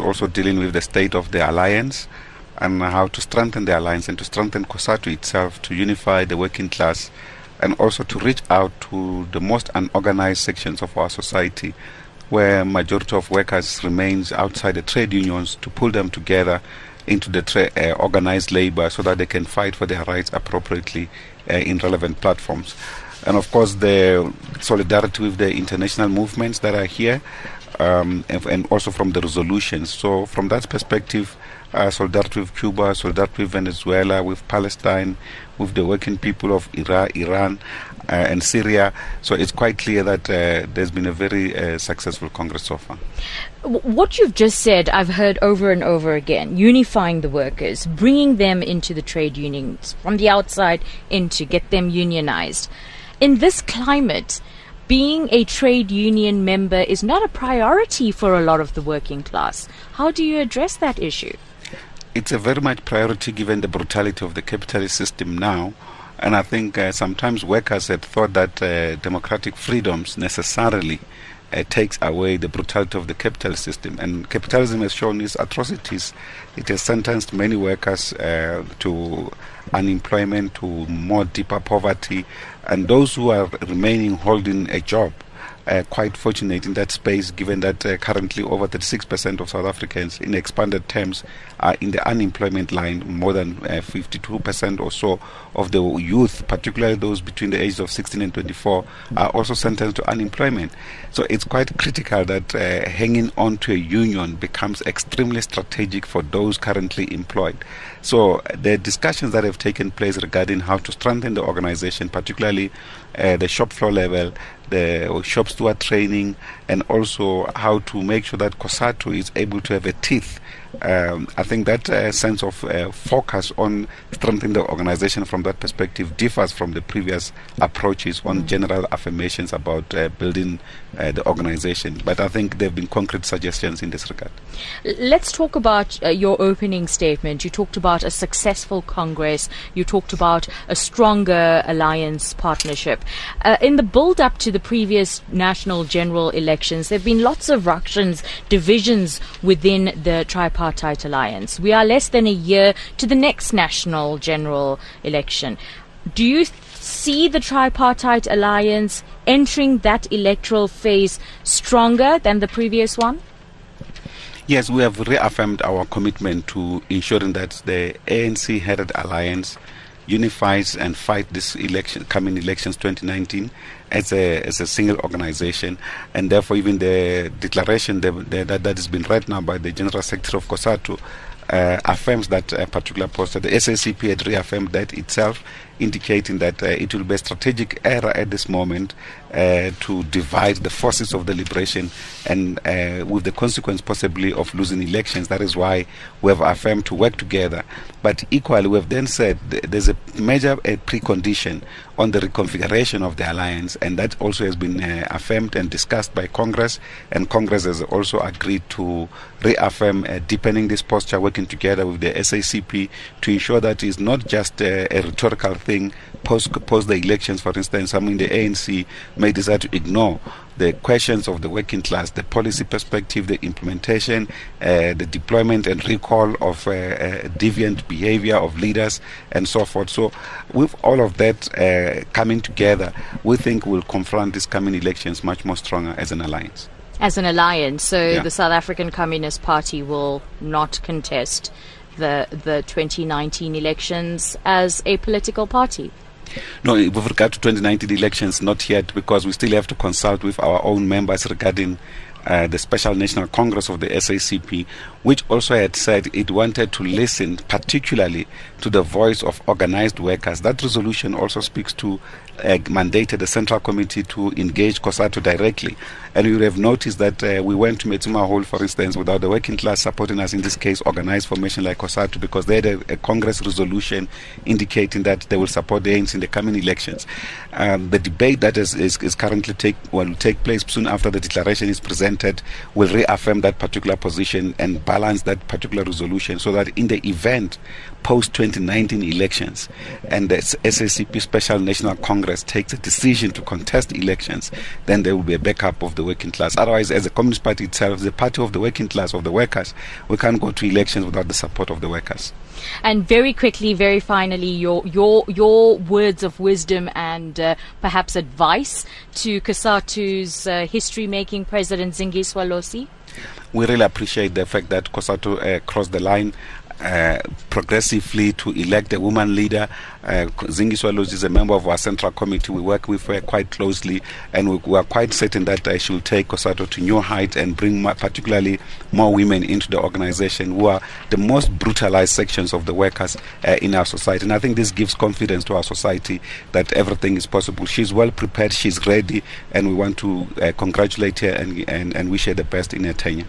also dealing with the state of the alliance and how to strengthen the alliance and to strengthen COSATU itself to unify the working class and also to reach out to the most unorganized sections of our society where majority of workers remains outside the trade unions to pull them together into the tra- uh, organized labor so that they can fight for their rights appropriately uh, in relevant platforms. And of course, the solidarity with the international movements that are here, um, and, and, also from the resolutions. So, from that perspective, uh, solidarity with Cuba, solidarity with Venezuela, with Palestine, with the working people of Iraq, Iran, uh, and Syria. So it's quite clear that uh, there's been a very uh, successful Congress so far. What you've just said, I've heard over and over again unifying the workers, bringing them into the trade unions from the outside in to get them unionized. In this climate, being a trade union member is not a priority for a lot of the working class. How do you address that issue? It's a very much priority given the brutality of the capitalist system now. And I think uh, sometimes workers had thought that uh, democratic freedoms necessarily uh, takes away the brutality of the capitalist system. And capitalism has shown its atrocities. It has sentenced many workers uh, to unemployment, to more deeper poverty, and those who are remaining holding a job uh, quite fortunate in that space, given that uh, currently over 36% of South Africans, in expanded terms, are in the unemployment line. More than uh, 52% or so of the youth, particularly those between the ages of 16 and 24, are also sentenced to unemployment. So it's quite critical that uh, hanging on to a union becomes extremely strategic for those currently employed. So the discussions that have taken place regarding how to strengthen the organization, particularly uh, the shop floor level, the shop steward training, and also how to make sure that COSATU is able to have a teeth um, I think that uh, sense of uh, focus on strengthening the organization from that perspective differs from the previous approaches on mm. general affirmations about uh, building uh, the organization. But I think there have been concrete suggestions in this regard. Let's talk about uh, your opening statement. You talked about a successful Congress, you talked about a stronger alliance partnership. Uh, in the build up to the previous national general elections, there have been lots of ructions, divisions within the tripartite tripartite alliance. We are less than a year to the next national general election. Do you th- see the tripartite alliance entering that electoral phase stronger than the previous one? Yes, we have reaffirmed our commitment to ensuring that the ANC headed alliance unifies and fight this election, coming elections 2019 as a as a single organization, and therefore even the declaration that, that, that has been read now by the General Secretary of COSATU uh, affirms that uh, particular poster. The SACP had reaffirmed that itself, indicating that uh, it will be a strategic error at this moment uh, to divide the forces of the liberation and uh, with the consequence possibly of losing elections. That is why we have affirmed to work together. But equally, we have then said th- there's a major precondition on the reconfiguration of the alliance, and that also has been uh, affirmed and discussed by Congress, and Congress has also agreed to reaffirm deepening this posture, working together with the SACP to ensure that it's not just a rhetorical thing post, post the elections, for instance, some in the ANC may decide to ignore the questions of the working class, the policy perspective, the implementation, uh, the deployment and recall of uh, uh, deviant behavior of leaders, and so forth. So, with all of that uh, coming together, we think we'll confront these coming elections much more stronger as an alliance. As an alliance, so yeah. the South African Communist Party will not contest the the 2019 elections as a political party. No, with regard to 2019 elections, not yet, because we still have to consult with our own members regarding uh, the Special National Congress of the SACP, which also had said it wanted to listen particularly to the voice of organized workers. That resolution also speaks to uh, mandated the Central Committee to engage COSATU directly. And you have noticed that uh, we went to Metsimaholo Hall, for instance, without the working class supporting us, in this case, organized formation like COSATU, because they had a, a, Congress resolution indicating that they will support the ANC in the coming elections. Um, the debate that is, is, is currently take, will take place soon after the declaration is presented will reaffirm that particular position and balance that particular resolution so that in the event post 2019 elections and the SACP Special National Congress takes a decision to contest elections, then there will be a backup of the working class. Otherwise, as the Communist Party itself, the party of the working class, of the workers, we can't go to elections without the support of the workers. And very quickly, very finally, your your your words of wisdom and uh, perhaps advice to COSATU's uh, history-making president Zingiswa Losi. We really appreciate the fact that COSATU uh, crossed the line uh, progressively to elect a woman leader. Uh, Zingiswa Losi is a member of our central committee. We work with her quite closely, and we, we are quite certain that uh, she will take COSATU to new heights and bring more, particularly more women into the organization who are the most brutalized sections of the workers uh, in our society. And I think this gives confidence to our society that everything is possible. She's well prepared, she's ready, and we want to uh, congratulate her and, and, and wish her the best in her tenure.